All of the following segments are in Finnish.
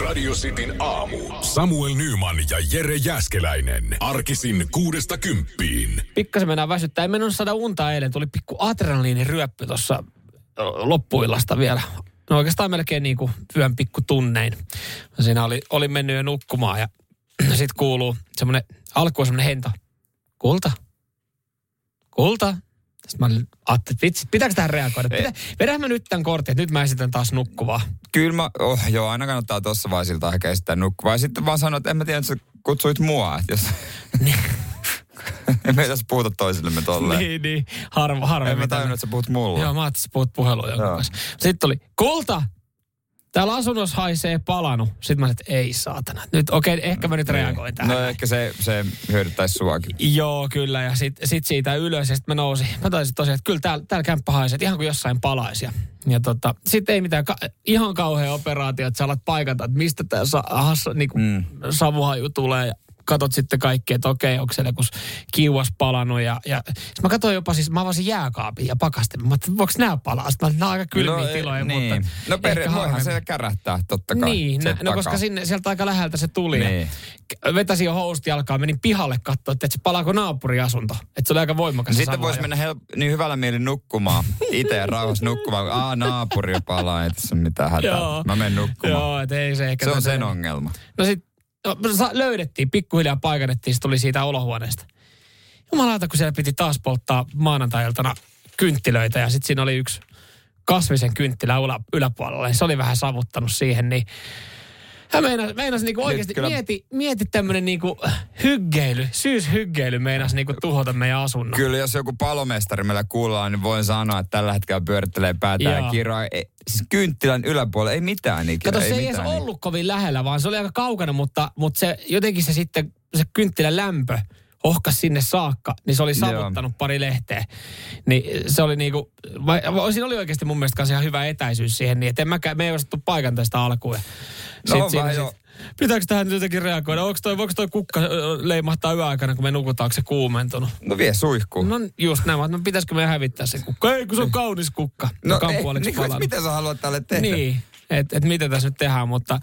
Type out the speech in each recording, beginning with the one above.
Radio Cityn aamu. Samuel Nyman ja Jere Jäskeläinen. Arkisin kuudesta kymppiin. Pikkasen mennään väsyttää. Ei mennyt saada unta eilen. Tuli pikku adrenaliiniryöppy tuossa loppuillasta vielä. No oikeastaan melkein niin kuin yön pikku tunnein. Siinä oli, oli mennyt jo nukkumaan ja sitten kuuluu semmoinen, alkuun semmoinen hento. Kulta. Kulta. Sitten mä ajattelin, että vitsi, pitääkö tähän reagoida? Pitä, vedän mä nyt tämän kortin, että nyt mä esitän taas nukkuvaa. Kyllä mä, oh, joo, aina kannattaa tuossa vaisilta ehkä esittää nukkuvaa. Ja sitten vaan sanoa, että en mä tiedä, että sä kutsuit mua. Että jos... me ei tässä puhuta toisillemme tolleen. niin, niin. Harvo, harvo. En mä tajunnut, että sä puhut mulle. Joo, mä ajattelin, että sä puhut jonkun kanssa. Sitten tuli, kulta, täällä asunnossa haisee palanut. Sitten mä sanoin, että ei saatana. Nyt okei, okay, ehkä mä nyt reagoin tähän. No ehkä se, se hyödyttäisi suakin. Joo, kyllä. Ja sitten sit siitä ylös ja sitten mä nousin. Mä taisin tosiaan, että kyllä täällä, täällä kämppä haisee, ihan kuin jossain palaisi. Ja, ja tota, sitten ei mitään, ka- ihan kauhea operaatio, että sä alat paikata, että mistä tämä sa- niinku, mm. savuhaju tulee. Katot sitten kaikki, että okei, onko siellä joku kiuas palannut. Ja, ja mä katsoin jopa siis, mä avasin jääkaapin ja pakastimen. Mä ajattelin, voiko nämä palaa? Sitten mä olin, aika kylmiä no, tiloja, niin. mutta No voihan se kärähtää totta kai. Niin, no, no koska sinne, sieltä aika läheltä se tuli. Niin. Ja vetäsin jo housti jalkaa, menin pihalle katsoa, että se palaako naapuriasunto. Että se oli aika voimakas. Sitten voisi mennä hel- niin hyvällä mielin nukkumaan. Itse rauhassa nukkumaan. Aa, naapuri palaa, ei tässä mitään hätää. Mä menen nukkumaan. Joo, et ei se ehkä. Se on sen ongelma. No sit no, löydettiin, pikkuhiljaa paikannettiin, se tuli siitä olohuoneesta. Jumalauta, kun siellä piti taas polttaa maanantai-iltana kynttilöitä ja sitten siinä oli yksi kasvisen kynttilä ylä, yläpuolella. Se oli vähän savuttanut siihen, niin hän meinas, meinas niinku oikeasti, kyllä... mieti, mieti tämmöinen niinku hyggeily, syyshyggeily meinas niinku tuhota meidän asunnon. Kyllä, jos joku palomestari meillä kuullaan, niin voin sanoa, että tällä hetkellä pyörittelee päätään ja kiroa. Siis kynttilän yläpuolella ei mitään ikinä. Kato, se ei, ei edes ollut kovin lähellä, vaan se oli aika kaukana, mutta, mutta se jotenkin se sitten, se kynttilän lämpö, ohkas sinne saakka, niin se oli savuttanut Joo. pari lehteä. Niin se oli niinku, vai, siinä oli oikeasti mun mielestä ihan hyvä etäisyys siihen, niin että en mäkään, me ei osattu paikan tästä alkuun. No siinä, jo. Pitääkö tähän nyt jotenkin reagoida? Onko toi, voiko toi kukka leimahtaa yöaikana, kun me nukutaan, onko se kuumentunut? No vie suihkuun. No just näin, no pitäisikö me hävittää se kukka? Ei, kun se on kaunis kukka. No ei, niin, mitä sä haluat tälle tehdä? Niin että et mitä tässä nyt tehdään, mutta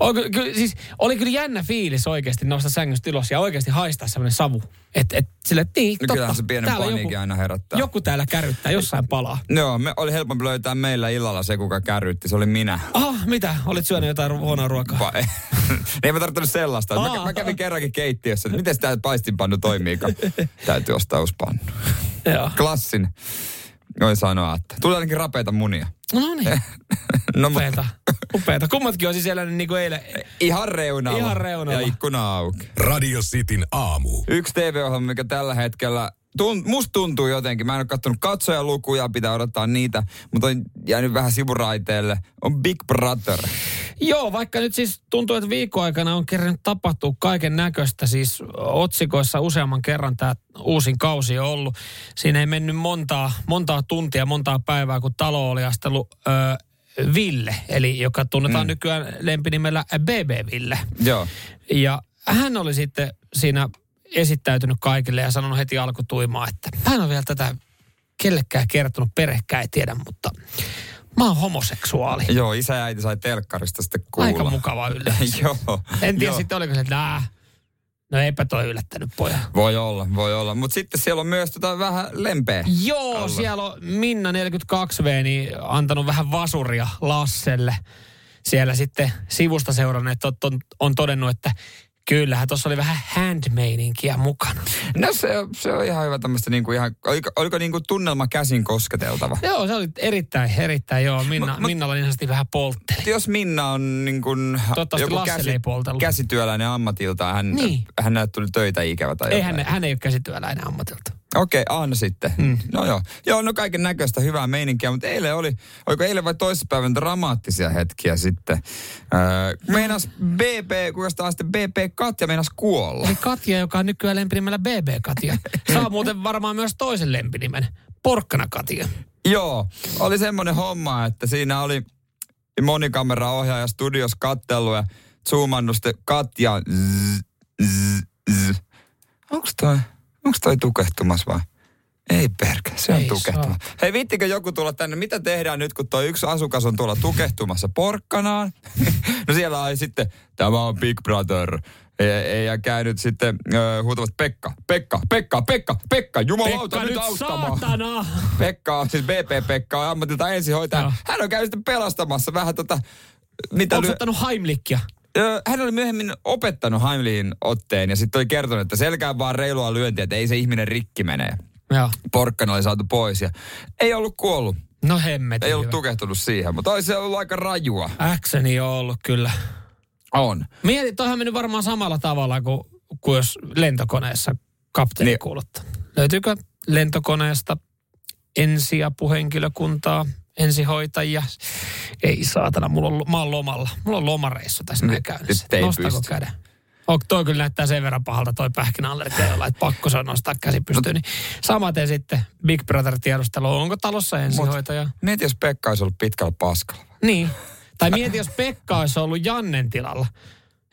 on, ky, siis, oli kyllä jännä fiilis oikeasti nousta sängystä ylös ja oikeasti haistaa semmoinen savu. Että et, sille, että niin, no totta, kyllähän se pienen paniikin joku, aina herättää. Joku täällä kärryttää, jossain palaa. Joo, me oli helpompi löytää meillä illalla se, kuka kärrytti. Se oli minä. Ah, mitä? Olit syönyt jotain huonoa ruokaa? Va- ei mä tarvittanut sellaista. Mä, mä, kävin kerrankin keittiössä, että miten tämä paistinpannu toimii. Täytyy ostaa uusi pannu. Klassin. Voi sanoa, että tulee ainakin rapeita munia. No niin. no, upeeta. upeeta. Kummatkin olisi siellä niin kuin eilen. Ihan reunalla. Ihan reunalla. Ja ikkuna auki. Radio Cityn aamu. Yksi TV-ohjelma, mikä tällä hetkellä tunt, musta tuntuu jotenkin, mä en ole katsonut katsojalukuja, pitää odottaa niitä, mutta on jäänyt vähän sivuraiteelle, on Big Brother. Joo, vaikka nyt siis tuntuu, että viikkoaikana on kerran tapahtuu kaiken näköistä, siis otsikoissa useamman kerran tämä uusin kausi on ollut. Siinä ei mennyt montaa, montaa tuntia, montaa päivää, kun talo oli astellut öö, Ville, eli joka tunnetaan mm. nykyään lempinimellä BB Ville. Joo. Ja hän oli sitten siinä esittäytynyt kaikille ja sanonut heti alkutuimaa, että mä en ole vielä tätä kellekään kertonut, perhekään ei tiedä, mutta mä oon homoseksuaali. Joo, isä ja äiti sai telkkarista sitten kuulla. Aika mukava yllätys. Joo. En tiedä sitten oliko se, että No eipä toi yllättänyt poja. Voi olla, voi olla. Mutta sitten siellä on myös tota vähän lempeä. Joo, alla. siellä on Minna 42V niin antanut vähän vasuria Lasselle. Siellä sitten sivusta seuranneet on, on, on todennut, että Kyllähän tuossa oli vähän handmaidingia mukana. No se, se on ihan hyvä tämmöistä niinku ihan, oliko, oliko niinku tunnelma käsin kosketeltava? Joo, se oli erittäin, erittäin joo. Minna, ma, Minnalla niin sanotusti vähän poltteli. Jos Minna on niin kuin joku käsi, käsityöläinen ammatilta, hän, niin. hän näyttää tuli töitä ikävä tai ei hän, hän ei ole käsityöläinen ammatilta. Okei, okay, Anna sitten. Mm. No joo. Joo, no kaiken näköistä hyvää meininkiä, mutta eilen oli, oliko eilen vai toissapäivän dramaattisia hetkiä sitten. Öö, meinas BB, kuinka taas sitten BB Katja meinas kuolla. Eli Katja, joka on nykyään lempinimellä BB Katja. Saa muuten varmaan myös toisen lempinimen. Porkkana Katja. Joo, oli semmoinen homma, että siinä oli monikameraohjaaja studios kattellut ja zoomannut sitten Katja. Onko toi? Onko toi tukehtumas vai? Ei perkä, se on tukehtuma. Hei, vittikö joku tulla tänne? Mitä tehdään nyt, kun tuo yksi asukas on tuolla tukehtumassa porkkanaan? no siellä on sitten, tämä on Big Brother. Ja, ja käynyt sitten äh, huutavat Pekka, Pekka, Pekka, Pekka, Pekka, jumalauta Pekka nyt nyt auttamaan. saatana! Pekka on siis BP Pekka on ammatilta ensihoitaja. Hän on käynyt sitten pelastamassa vähän tota, mitä Onko lyö... ottanut Heimlichia? Hän oli myöhemmin opettanut Heimlichin otteen ja sitten oli kertonut, että selkään vaan reilua lyöntiä, että ei se ihminen rikki mene. Joo. Porkkana oli saatu pois ja ei ollut kuollut. No hemmet. Ei ollut tukehtunut siihen, mutta olisi se ollut aika rajua. Äkseni on ollut kyllä. On. Mietin, toihan mennyt varmaan samalla tavalla kuin, kuin jos lentokoneessa kapteeni niin. kuuluttaa. Löytyykö lentokoneesta ensiapuhenkilökuntaa, ensihoitajia? Ei saatana, mulla on, mä oon lomalla. Mulla on lomareissu tässä näin Nyt- käynnissä. nyt ei Nostako pysty. käden? On, toi kyllä näyttää sen verran pahalta toi pähkinäalleri teillä, että pakko se on nostaa käsi pystyyn. Niin samaten sitten Big Brother tiedustelu, onko talossa ensihoitaja? Mieti, jos Pekka olisi ollut pitkällä paskalla. Niin. Tai mieti, jos Pekka olisi ollut Jannen tilalla.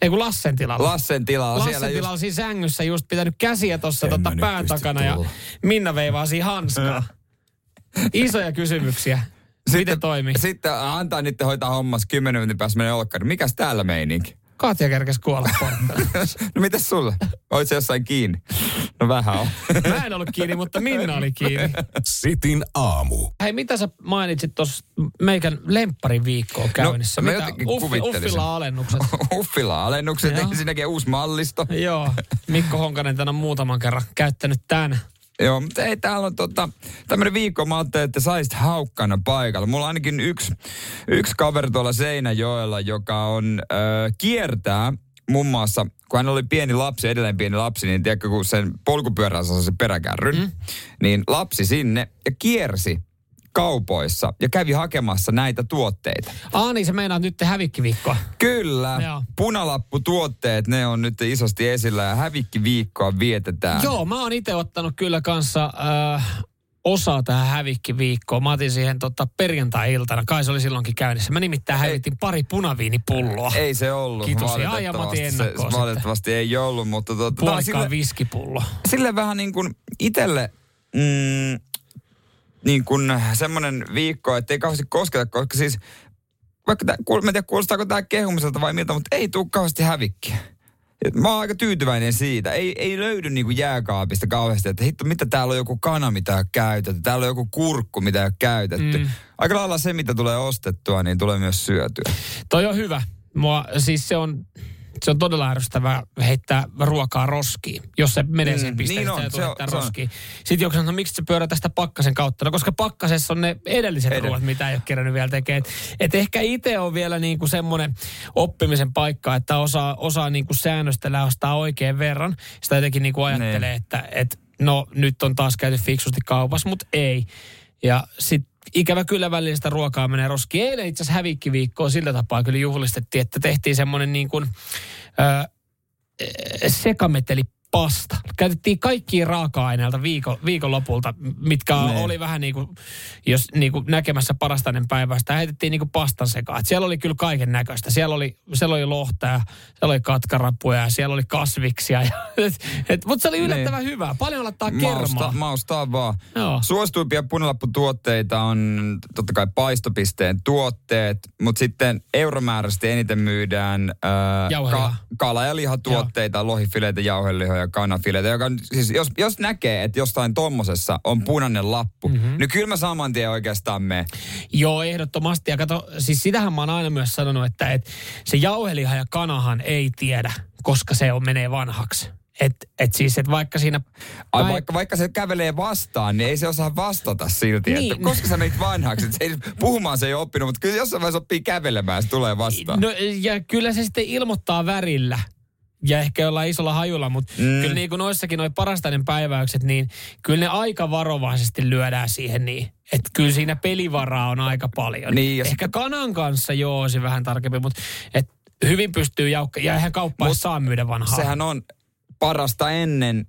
Ei kun Lassen tilalla. Lassen tilalla Lassen siellä tilalla just... siinä sängyssä just pitänyt käsiä tuossa tota pään takana ja. Minna veivaa siinä hanskaa. Isoja kysymyksiä. Miten toimii? Sitten antaa niiden hoitaa hommas 10 minuutin päästä menee olkkari. Mikäs täällä meininki? Katja kerkesi kuolla no mitäs sulle? Oit se jossain kiinni? No vähän on. Mä en ollut kiinni, mutta Minna oli kiinni. Sitin aamu. Hei, mitä sä mainitsit tuossa meikän lemppariviikkoa käynnissä? mä mitä jotenkin Uffi, kuvittelisin. Uffilla alennukset? Uffilla alennukset, Joo. ensinnäkin uusi mallisto. Joo, Mikko Honkanen tänä on muutaman kerran käyttänyt tämän. Joo, mutta ei täällä on tota, tämmöinen viikko, mä ajattelin, että saisit haukkana paikalla. Mulla on ainakin yksi, yksi kaveri tuolla Seinäjoella, joka on äh, kiertää muun muassa, kun hän oli pieni lapsi, edelleen pieni lapsi, niin tiedätkö, kun sen polkupyörässä on se peräkärryn, mm. niin lapsi sinne ja kiersi kaupoissa ja kävi hakemassa näitä tuotteita. Aa, niin se meinaa nyt hävikkiviikkoa. Kyllä, Joo. punalapputuotteet, ne on nyt isosti esillä ja hävikkiviikkoa vietetään. Joo, mä oon itse ottanut kyllä kanssa äh, osaa tähän hävikkiviikkoon. Mä otin siihen tota, perjantai-iltana, kai se oli silloinkin käynnissä. Mä nimittäin hävitin pari punaviinipulloa. Ei se ollut. Kiitos, ja- mä otin se, sitten. valitettavasti ei ollut, mutta Puolikkaan sille, viskipullo. sille vähän niin kuin itelle mm, niin kuin semmoinen viikko, että ei kauheasti kosketa, koska siis vaikka tää, mä en tiedä kuulostaako tämä kehumiselta vai miltä, mutta ei tule kauheasti hävikkiä. Et Mä oon aika tyytyväinen siitä. Ei, ei löydy niinku jääkaapista kauheasti, että hitto, mitä täällä on joku kana, mitä ei ole käytetty. Täällä on joku kurkku, mitä ei ole käytetty. Mm. Aika lailla se, mitä tulee ostettua, niin tulee myös syötyä. Toi on hyvä. Mua, siis se on, se on todella ärsyttävää heittää ruokaa roskiin, jos se menee Mm, siihen pisteeseen, niin on, se on- heittää se on. roskiin. Sitten joku sanoo, no miksi se pyörää tästä pakkasen kautta? No koska pakkasessa on ne edelliset Edell- ruoat, mitä ei ole kerännyt vielä tekemään. Et, et ehkä itse on vielä niinku semmoinen oppimisen paikka, että osaa, osaa niinku säännöstellä ostaa oikein verran. Sitä jotenkin niinku ajattelee, Niin. että et, no nyt on taas käyty fiksusti kaupassa, mutta ei. Ja sitten ikävä kyllä välillä sitä ruokaa menee roskiin. Eilen itse asiassa hävikkiviikkoa sillä tapaa kyllä juhlistettiin, että tehtiin semmoinen niin kuin, ö, sekameteli pasta. Käytettiin kaikkia raaka-aineilta viikon, viikonlopulta, mitkä Ne. oli vähän niin kuin, jos niin kuin näkemässä parastainen päivää, sitä heitettiin niin kuin pastan sekaan. Et siellä oli kyllä kaiken näköistä. Siellä oli, siellä oli lohta ja siellä oli katkarapuja ja siellä oli kasviksia. Mutta se oli yllättävän hyvää. Paljon laittaa Mausta, kermaa. maustaa vaan. Joo. Suosituimpia punalapputuotteita on totta kai paistopisteen tuotteet, mutta sitten euromääräisesti eniten myydään ää, Jauheliha. kala- ja lihatuotteita, lohifileitä, jauhelihoja ja kanafileitä. Joka, siis jos, jos näkee, että jostain tommosessa on punainen lappu, Mhm. mm-hmm. niin kyllä mä saman tien oikeastaan mene. Joo, ehdottomasti. Ja kato, siis sitähän mä oon aina myös sanonut, että, että se jauheliha ja kanahan ei tiedä, koska se on, menee vanhaksi. Et, et siis, että vaikka siinä... Ai päin- vaikka, vaikka se kävelee vastaan, niin ei se osaa vastata silti, Niin. että koska sä menit vanhaksi. Se ei, puhumaan se ei oppinut, mutta kyllä jossain vaiheessa oppii kävelemään, se tulee vastaan. No, ja kyllä se sitten ilmoittaa värillä ja ehkä jollain isolla hajulla, mutta mm. Kyllä niin kuin noissakin noin parastainen päiväykset, niin kyllä ne aika varovaisesti lyödään siihen niin. Että kyllä siinä pelivaraa on aika paljon. Niin, ja ehkä kanan kanssa joo, se vähän tarkempi, mutta et hyvin pystyy jaukka, ja eihän kauppaa Mut saa myydä vanhaa. Sehän on parasta ennen,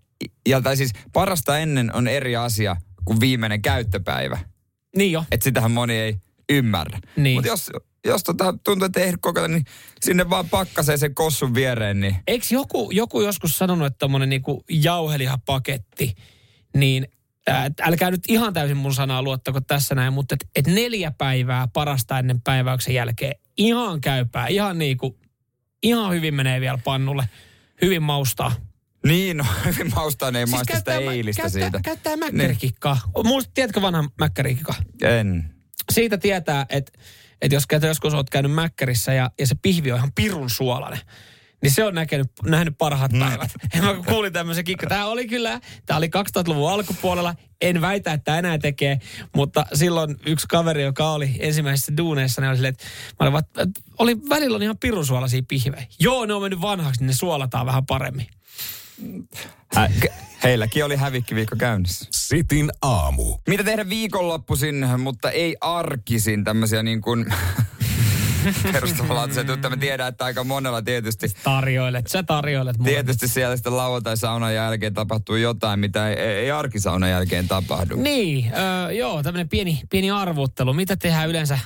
ja tai siis parasta ennen on eri asia kuin viimeinen käyttöpäivä. Niin jo. Että sitähän moni ei ymmärrä. Niin. Mutta jos, jos tota, tuntuu, että ei ajan, niin sinne vaan pakkasee sen kossun viereen, niin Eikö joku, joku joskus sanonut, että tommonen niinku jauhelihapaketti, niin ää, älkää nyt ihan täysin mun sanaa luottako tässä näin, mutta et, et neljä päivää parasta ennen päiväyksen jälkeen ihan käypää, ihan niinku, ihan hyvin menee vielä pannulle, hyvin maustaa. Niin, no, hyvin maustaa, ne ei siis maista sitä eilistä käyttää, siitä. Käyttää mäkkärikikkaa. Niin. Muista, tiedätkö vanhan mäkkärikikkaa? En. Siitä tietää, että, että jos joskus olet käynyt mäkkärissä ja, ja se pihvi on ihan pirun suolainen, niin se on näkenyt, nähnyt parhaat mm. päivät. mä kuulin tämmöisen kikka. Tämä oli kyllä, tämä oli 2000-luvun alkupuolella. En väitä, että enää tekee, mutta silloin yksi kaveri, joka oli ensimmäisessä duuneissa, ne oli silleen, että, mä olin, että oli, välillä on ihan pirunsuolaisia pihvejä. Joo, ne on mennyt vanhaksi, niin ne suolataan vähän paremmin. Hä, heilläkin oli hävikkiviikko käynnissä. Sitin aamu. Mitä tehdä viikonloppuisin, mutta ei arkisin tämmöisiä niin kuin perustavanlaatuisia juttuja. Mä tiedän, että aika monella tietysti... Tarjoilet, sä tarjoilet mulle. Tietysti siellä sitten lauantai-saunan jälkeen tapahtuu jotain, mitä ei, ei arkisaunan jälkeen tapahdu. Niin, öö, joo, tämmöinen pieni, pieni arvuttelu. Mitä tehdään yleensä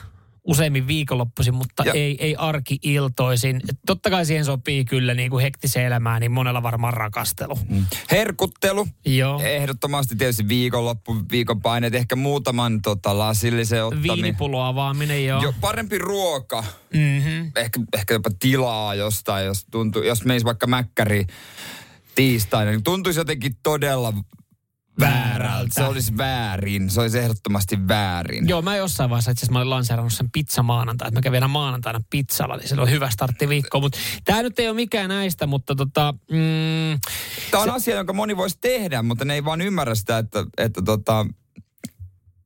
useimmin viikonloppuisin, mutta ja. ei, ei arki-iltoisin. Totta kai siihen sopii kyllä niin kuin hektiseen elämään, niin monella varmaan rakastelu. Mm. Herkuttelu. Joo. Ehdottomasti tietysti viikonloppu, viikon paineet, ehkä muutaman tota, lasillisen ottaminen. Viinipullo avaaminen, joo. jo. Parempi ruoka. Mm-hmm. Ehkä, ehkä jopa tilaa jostain, jos, tuntuu, jos meisi vaikka mäkkäri tiistaina, niin tuntuisi jotenkin todella väärältä. Se olisi väärin. Se olisi ehdottomasti väärin. Joo, mä jossain vaiheessa itse asiassa mä olin lanseerannut sen pizza maanantai, että mä kävin aina maanantaina pizzalla, niin se oli hyvä startti viikko. Mutta tämä nyt ei ole mikään näistä, mutta tota... Mm, tämä on se... asia, jonka moni voisi tehdä, mutta ne ei vaan ymmärrä sitä, että, että tota,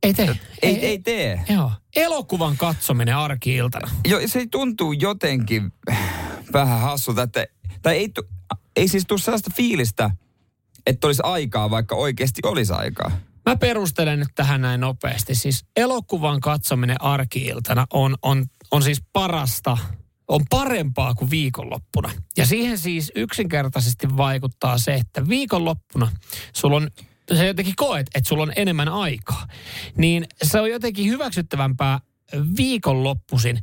ei tee. Ei, ei, ei tee. Joo. Elokuvan katsominen arki-iltana. Joo, se tuntuu jotenkin vähän hassulta, että, tai ei, ei siis tule sellaista fiilistä, että olisi aikaa, vaikka oikeasti olisi aikaa? Mä perustelen nyt tähän näin nopeasti. Siis elokuvan katsominen arkiiltana on, on, on siis parasta, on parempaa kuin viikonloppuna. Ja siihen siis yksinkertaisesti vaikuttaa se, että viikonloppuna sulla on sä jotenkin koet, että sulla on enemmän aikaa. Niin se on jotenkin hyväksyttävämpää viikonloppuisin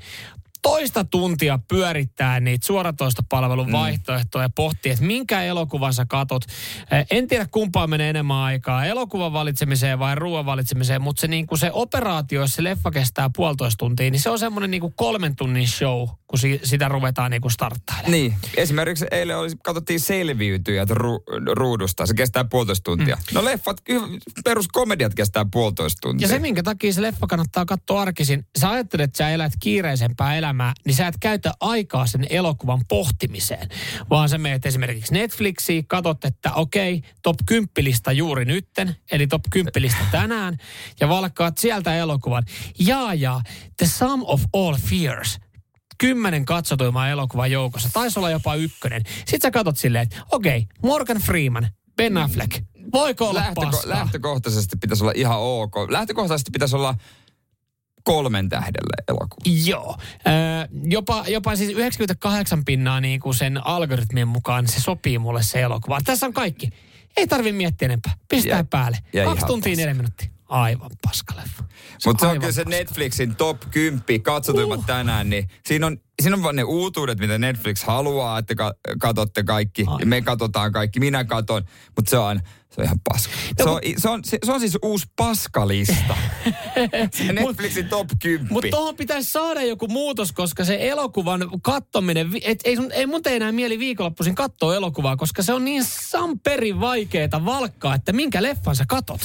toista tuntia pyörittää niitä suoratoistopalvelun mm. vaihtoehtoja ja pohtii, että minkä elokuvan sä katot. Eh, en tiedä kumpaan menee enemmän aikaa, elokuvan valitsemiseen vai ruoan valitsemiseen, mutta se, niin kuin se operaatio, jos se leffa kestää puolitoista tuntia, niin se on semmoinen niin kuin kolmen tunnin show, kun si, sitä ruvetaan niin kuin starttailemaan. Niin, esimerkiksi eilen oli, katsottiin selviytyjät ru, ruudusta, se kestää puolitoista tuntia. Mm. No leffat, peruskomediat kestää puolitoista tuntia. Ja se, minkä takia se leffa kannattaa katsoa arkisin, sä ajattelet, että sä elät kiireisempää elämää, elämää, niin sä et käytä aikaa sen elokuvan pohtimiseen, vaan sä meet esimerkiksi Netflixiin, katot, että okei, okay, top 10 lista juuri nytten, eli top 10 lista tänään, ja valkkaat sieltä elokuvan. Ja ja, The Sum of All Fears, kymmenen katsotuimaa elokuvan joukossa, taisi olla jopa ykkönen. Sitten sä katot silleen, että okei, okay, Morgan Freeman, Ben Affleck, voiko olla Lähtöko- paskaa? Lähtökohtaisesti pitäisi olla ihan ok. Lähtökohtaisesti pitäisi olla kolmen tähdelle elokuva. Joo. Ö, jopa, jopa siis 98 pinnaa niin kuin sen algoritmien mukaan se sopii mulle se elokuva. Tässä on kaikki. Ei tarvi miettiä enempää. Pistää ja, päälle. Ja Kaksi tuntia neljä minuuttia. Aivan paskaleffa. Mutta se on kyllä se Netflixin top 10 katsotuimmat uh. tänään, niin siinä on, siinä on vaan ne uutuudet, mitä Netflix haluaa, että ka- katsotte kaikki. Ai. Me katsotaan kaikki, minä katon, mutta se on se on ihan paska. No, se, on, se, on, se, se on siis uusi paskalista. se Netflixin top 10. Mutta tuohon pitäisi saada joku muutos, koska se elokuvan kattominen, et ei, sun, ei mun tee enää mieli viikonloppuisin katsoa elokuvaa, koska se on niin samperin vaikeeta valkkaa, että minkä leffan sä katot.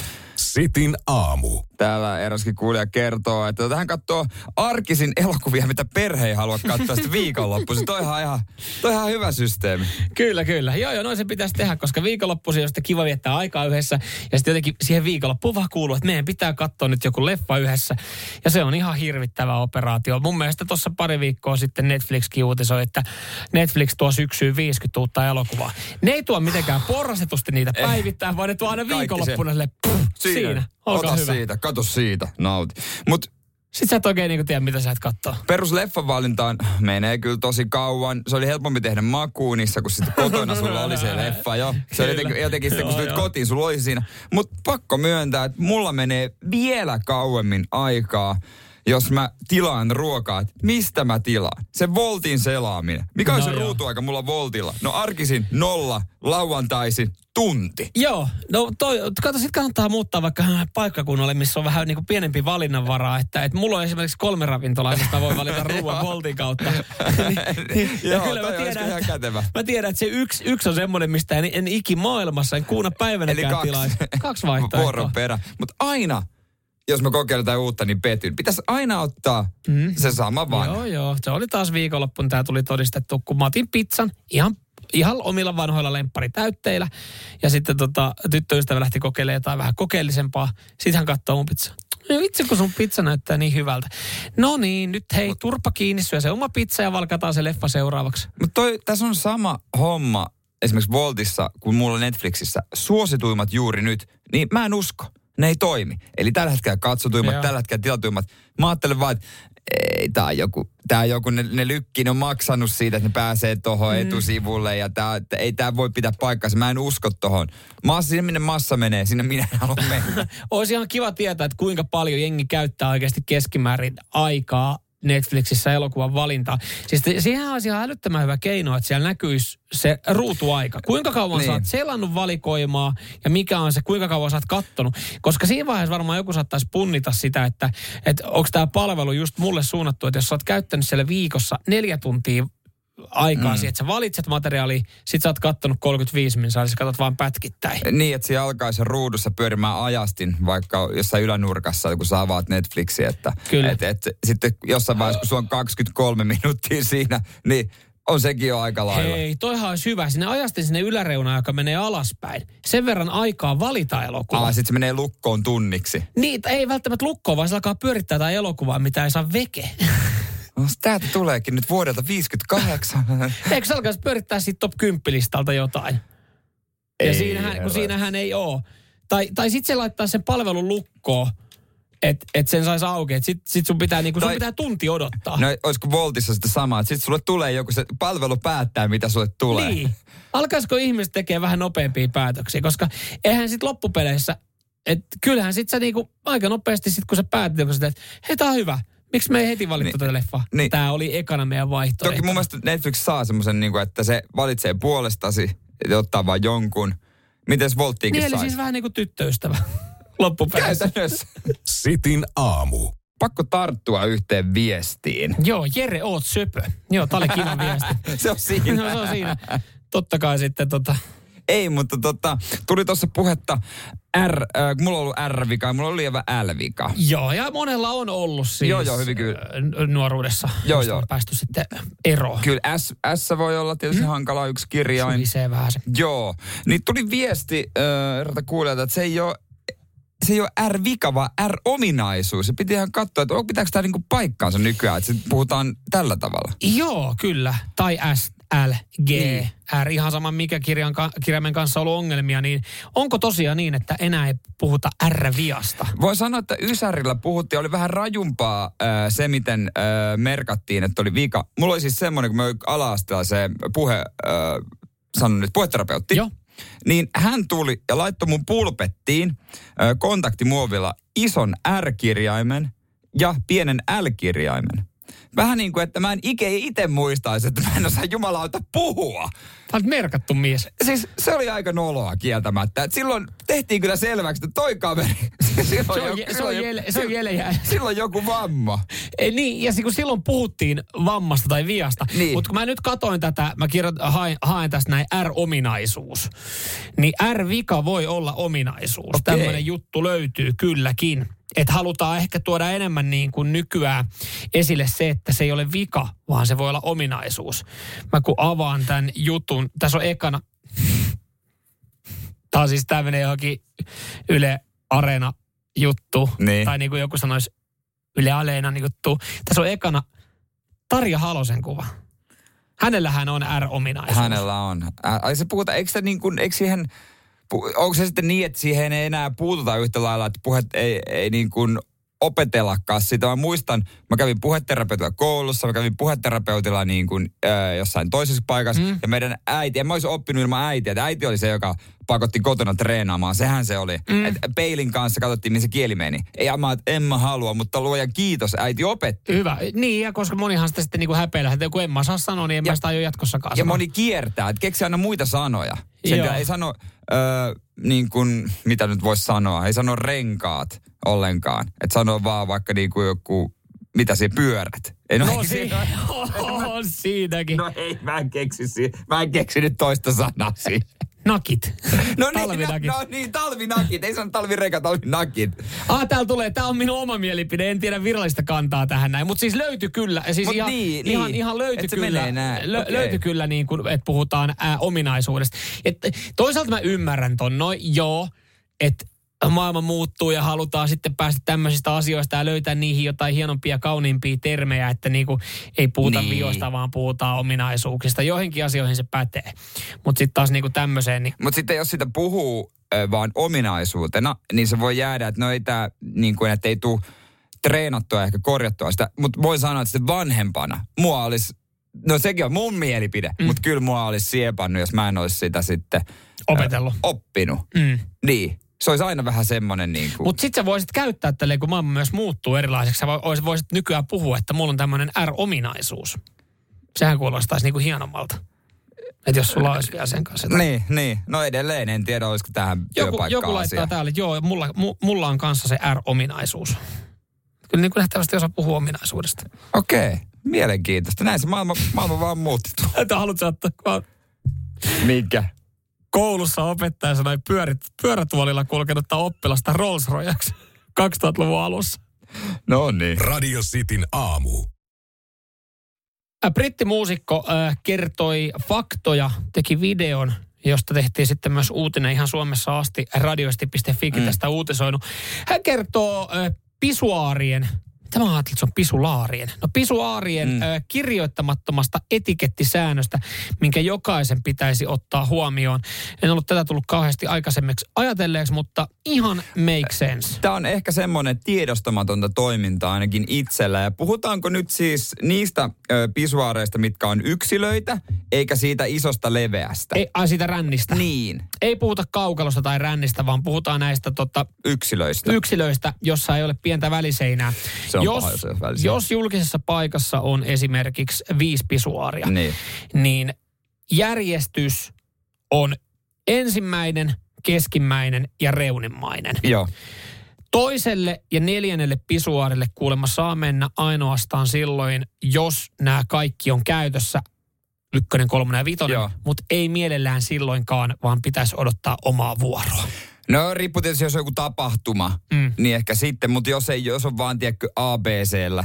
Sitin aamu. Täällä eräskin kuulija kertoo, että hän katsoo arkisin elokuvia, mitä perhe ei halua katsoa sitten viikonloppuisin. Toihan ihan, toihan hyvä systeemi. Kyllä, kyllä. Joo, joo, noin se pitäisi tehdä, koska viikonloppuisin on kiva viettää aikaa yhdessä. Ja sitten jotenkin siihen viikonloppuun vaan kuuluu, että meidän pitää katsoa nyt joku leffa yhdessä. Ja se on ihan hirvittävä operaatio. Mun mielestä tuossa pari viikkoa sitten Netflixkin uutisoi, että Netflix tuo syksyyn 50 uutta elokuvaa. Ne ei tuo mitenkään porrastetusti niitä eh. päivittää, vaan ne tuo aina viikonloppuna sille, siinä. siinä. Ota hyvä. siitä, kato siitä, nauti. Mut sitten sä et oikein niin tiedä, mitä sä et katsoa. Perus leffavalintaan menee kyllä tosi kauan. Se oli helpompi tehdä makuunissa, kun sitten kotona sulla oli se leffa jo. Se oli jotenkin, jotenkin sitten, kun sä kotiin, sulla oli siinä. Mutta pakko myöntää, että mulla menee vielä kauemmin aikaa jos mä tilaan ruokaa, että mistä mä tilaan? Se Voltin selaaminen. Mikä on No se joo. ruutuaika mulla Voltilla? No arkisin nolla, lauantaisin tunti. Joo, no toi, kato, sit kannattaa muuttaa vaikka paikkakunnalle, missä on vähän niin kuin pienempi valinnanvaraa, että, että mulla on esimerkiksi kolme ravintolaa, mistä voi valita ruoan Voltin kautta. niin, niin, ja Joo, kyllä mä tiedän, ihan että, kätevä. mä tiedän, että se yksi, yksi on semmoinen, mistä en, en ikimaailmassa, en kuuna Eli päivänäkään kaksi. tilaisi. Kaksi vaihtoehtoa. Vuoron perä. Mutta aina, jos mä kokeilen jotain uutta, niin petyn. Pitäisi aina ottaa mm. se sama vanha. Joo, joo. Se oli taas viikonloppuna, tämä tuli todistettu, kun mä otin pizzan ihan ihan omilla vanhoilla lempparitäytteillä. Ja sitten tota, tyttöystävä lähti kokeilemaan jotain vähän kokeellisempaa. Sitten hän katsoo mun pizza. No vitsi, kun sun pizza näyttää niin hyvältä. No niin, nyt hei, turpa kiinni, syö se oma pizza ja valkataan se leffa seuraavaksi. Mutta tässä on sama homma esimerkiksi Voltissa kuin mulla Netflixissä. Suosituimmat juuri nyt, niin mä en usko. Ne ei toimi. Eli tällä hetkellä katsotuimmat, Joo. tällä hetkellä tilatuimmat. Mä ajattelen vaan, että ei, tää on joku, tää on joku ne, ne lykki, ne on maksanut siitä, että ne pääsee tohon mm. etusivulle ja tää, että ei tää voi pitää paikkaansa. Mä en usko tohon. Massa, sinne minne massa menee, sinne minä en halua mennä. Olisi ihan kiva tietää, että kuinka paljon jengi käyttää oikeasti keskimäärin aikaa Netflixissä elokuvan valintaa. Siis te- siihen olisi ihan älyttömän hyvä keino, että siellä näkyisi se ruutuaika. Kuinka kauan Niin. sä oot selannut valikoimaa ja mikä on se, kuinka kauan sä oot kattonut. Koska siinä vaiheessa varmaan joku saattaisi punnita sitä, että, että onko tämä palvelu just mulle suunnattu, että jos sä oot käyttänyt siellä viikossa neljä tuntia aikaa mm. siihen, että sä valitset materiaalia, sit sä oot kattonut 35 minuuttia, niin sä katsot vaan pätkittäin. niin, että siellä alkaisi ruudussa pyörimään ajastin, vaikka jossain ylänurkassa, kun sä avaat Netflixiä. Että, Kyllä. Et, et, sitten jossain vaiheessa, kun sulla on 23 minuuttia siinä, niin on sekin jo aika lailla. Hei, toihan olisi hyvä. Sinne ajastin sinne yläreunaan, joka menee alaspäin. Sen verran aikaa valita elokuva. Ah, sitten se menee lukkoon tunniksi. Niin, ei välttämättä lukkoa, vaan se alkaa pyörittää jotain elokuvaa, mitä ei saa veke. No, täältä tuleekin nyt vuodelta 58. Eikö se alkaisi pyörittää siitä top 10 listalta jotain? Ja Ei, siinähän, kun herra. siinähän ei ole. Tai, tai sitten se laittaa sen palvelun lukkoon, että et sen saisi auki. Että sit, sit sun pitää, niinku, sun Tai- pitää tunti odottaa. No olisiko Voltissa sitten sama, että sitten sulle tulee joku, se palvelu päättää, mitä sulle tulee. Niin. Alkaisiko ihmiset tekee vähän nopeampia päätöksiä? Koska eihän sit loppupeleissä, että kyllähän sit sä niinku aika nopeasti sit kun sä kun sä teet, hei tää on hyvä. Miksi me ei heti valittu Niin. tätä leffaa? Niin. Tää oli ekana meidän vaihtoehto. Toki mun mielestä Netflix saa semmoisen, niin että se valitsee puolestasi ja ottaa vaan jonkun. Mites Volttiinkin Niin eli saisi? siis vähän niin kuin tyttöystävä loppupeleissä. Käytännössä. Sitin aamu. Pakko tarttua yhteen viestiin. Joo, Jere, oot söpö. Joo, tää oli kiva viesti. Se on siinä. No se on siinä. Totta kai sitten tota, Ei, mutta tota, tuli tuossa puhetta R, äh, mulla on ollut R-vika ja mulla on lievä L-vika. Joo, ja monella on ollut siis Joo, joo, hyvin kyllä. äh, nuoruudessa. Joo, joo. päästy sitten eroon. Kyllä S, S voi olla tietysti mm. hankala yksi kirjain. Suhisee vähän se. Joo. Niin tuli viesti äh, eräältä kuulijalta, että se ei ole se ei ole R-vika, vaan R-ominaisuus. Ja piti ihan katsoa, että onko- pitääkö tämä niinku paikkaansa nykyään, että puhutaan tällä tavalla. Joo, kyllä. Tai S, L, G, Niin. R. Ihan sama mikä kirjan, kirjaimen kanssa on ollut ongelmia, niin onko tosiaan niin, että enää ei puhuta R-viasta? Voi sanoa, että Ysärillä puhuttiin, oli vähän rajumpaa äh, se, miten äh, merkattiin, että oli vika. Mulla oli siis semmoinen, kun me ala-asteella se puhe, äh, sanon nyt, puheterapeutti. Joo. Niin hän tuli ja laittoi mun pulpettiin äh, kontaktimuovilla ison R-kirjaimen ja pienen L-kirjaimen. Vähän niin kuin, että mä en ikinä itse muistaisi, että mä en osaa jumalauta puhua. Tämä on merkattu mies. Siis se oli aika noloa kieltämättä. Et silloin tehtiin kyllä selväksi, että toi kaveri, silloin, Se on, joku, je- se on, silloin, jele, se on jele jää. silloin joku vamma. Ei, niin, ja kun silloin puhuttiin vammasta tai viasta, Niin. mutta kun mä nyt katoin tätä, mä kirjoit, haen, haen tästä näin R-ominaisuus, niin R-vika voi olla ominaisuus. Okei. Tämmöinen juttu löytyy kylläkin. Että halutaan ehkä tuoda enemmän niin kuin nykyään esille se, että se ei ole vika, vaan se voi olla ominaisuus. Mä kun avaan tämän jutun, tässä on ekana, tämä on siis tämmöinen johonkin Yle Areena juttu, Niin. tai niin kuin joku sanoisi Yle Aleena juttu. Tässä on ekana Tarja Halosen kuva. Hänellähän on R-ominaisuus. Hänellä on. Ai se puhuta, eikö se niin kuin, eikö siihen, onko se sitten niin, että siihen ei enää puututa yhtä lailla, että puhet ei, ei niin kuin opetellakaan sitä. Mä muistan, mä kävin puheterapeutilla koulussa, mä kävin puheterapeutilla niin kuin, äh, jossain toisessa paikassa, mm. ja meidän äiti, en mä olisi oppinut ilman äitiä, että äiti oli se, joka pakotti kotona treenaamaan. Sehän se oli. Mm. Et peilin kanssa katsottiin, missä kieli meni. Ei mä, en mä halua, mutta luojan kiitos, äiti opetti. Hyvä. Niin, ja koska monihan sitä sitten niinku häpeillä, että kun en mä saa sanoa, niin en ja, mä sitä aio jatkossakaan Ja sanoa. moni kiertää, että keksi aina muita sanoja. Sen ei sano, öö, niin kuin, mitä nyt voisi sanoa, ei sano renkaat ollenkaan. Että sano vaan vaikka niin kuin joku, mitä se pyörät. En no, si- on siinäkin. No ei, mä en keksi, mä en keksinyt toista sanaa siinä. Nakit. No niin, talvinakit. No, no niin, talvinakit. Ei sano talvireka, talvinakit. Ah, täällä tulee. Tää on minun oma mielipide. En tiedä virallista kantaa tähän näin. Mutta siis löytyi kyllä. Siis Mut ihan, niin, ihan, niin. ihan löytyi kyllä. Lö, okay. Löytyi kyllä niin kuin, että puhutaan ää, ominaisuudesta. Et, toisaalta mä ymmärrän ton. No joo, että maailma muuttuu ja halutaan sitten päästä tämmöisistä asioista ja löytää niihin jotain hienompia, kauniimpia termejä, että niinku ei puhuta niin. viosta, vaan puhutaan ominaisuuksista. Joihinkin asioihin se pätee. Mutta sitten taas niinku tämmöiseen. Niin... Mutta sitten jos sitä puhuu äh, vaan ominaisuutena, niin se voi jäädä, että no ei tää, niin kuin, että ei tule treenattua ehkä korjattua sitä. Mutta voi sanoa, että sitten vanhempana mua olisi, no sekin on mun mielipide, mm. mutta kyllä mua olisi siepannut, jos mä en olisi sitä sitten Opetellut. Äh, oppinut. Mm. Niin se olisi aina vähän semmoinen niin kuin... Mutta sitten sä voisit käyttää tälleen, kun maailma myös muuttuu erilaiseksi. Sä voisit nykyään puhua, että mulla on tämmöinen R-ominaisuus. Sehän kuulostaisi niin kuin hienommalta. Että jos sulla olisi vielä sen kanssa. Niin, niin. No edelleen en tiedä, olisiko tähän joku, joku laittaa asia. täällä, että joo, mulla, mulla on kanssa se R-ominaisuus. Kyllä niin kuin nähtävästi osaa puhua ominaisuudesta. Okei, okay. mielenkiintoista. Näin se maailma, maailma vaan muuttuu. Että haluatko ottaa... Minkä? Koulussa opettaja sanoi pyörit, pyörätuolilla kulkenutta oppilasta Rolls Royceksi 2000-luvun alussa. No niin. Radio Cityn aamu. Brittimuusikko äh, kertoi faktoja, teki videon, josta tehtiin sitten myös uutinen ihan Suomessa asti. Radioisti.fi mm. tästä uutisoinut. Hän kertoo äh, pisuaarien Mitä mä ajattelin, että se on pisulaarien? No pisuaarien mm. ö, kirjoittamattomasta etikettisäännöstä, minkä jokaisen pitäisi ottaa huomioon. En ollut tätä tullut kauheasti aikaisemmaksi ajatelleeksi, mutta ihan make sense. Tämä on ehkä semmoinen tiedostamatonta toimintaa ainakin itsellä. Ja puhutaanko nyt siis niistä ö, pisuaareista, mitkä on yksilöitä, eikä siitä isosta leveästä? Ei, ai siitä rännistä. Niin. Ei puhuta kaukalosta tai rännistä, vaan puhutaan näistä tota, yksilöistä. yksilöistä, jossa ei ole pientä väliseinää. Se on jos, paha, jos, jos, jos julkisessa paikassa on esimerkiksi viisi pisuaaria, niin, niin järjestys on ensimmäinen, keskimmäinen ja reunimmainen. Joo. Toiselle ja neljännelle pisuaarille kuulemma saa mennä ainoastaan silloin, jos nämä kaikki on käytössä ykkönen, kolmonen ja vitonen, mutta ei mielellään silloinkaan, vaan pitäisi odottaa omaa vuoroa. No riippuu tietysti, jos on joku tapahtuma, mm. niin ehkä sitten, mutta jos, ei, jos on vaan, tiedätkö, ABCllä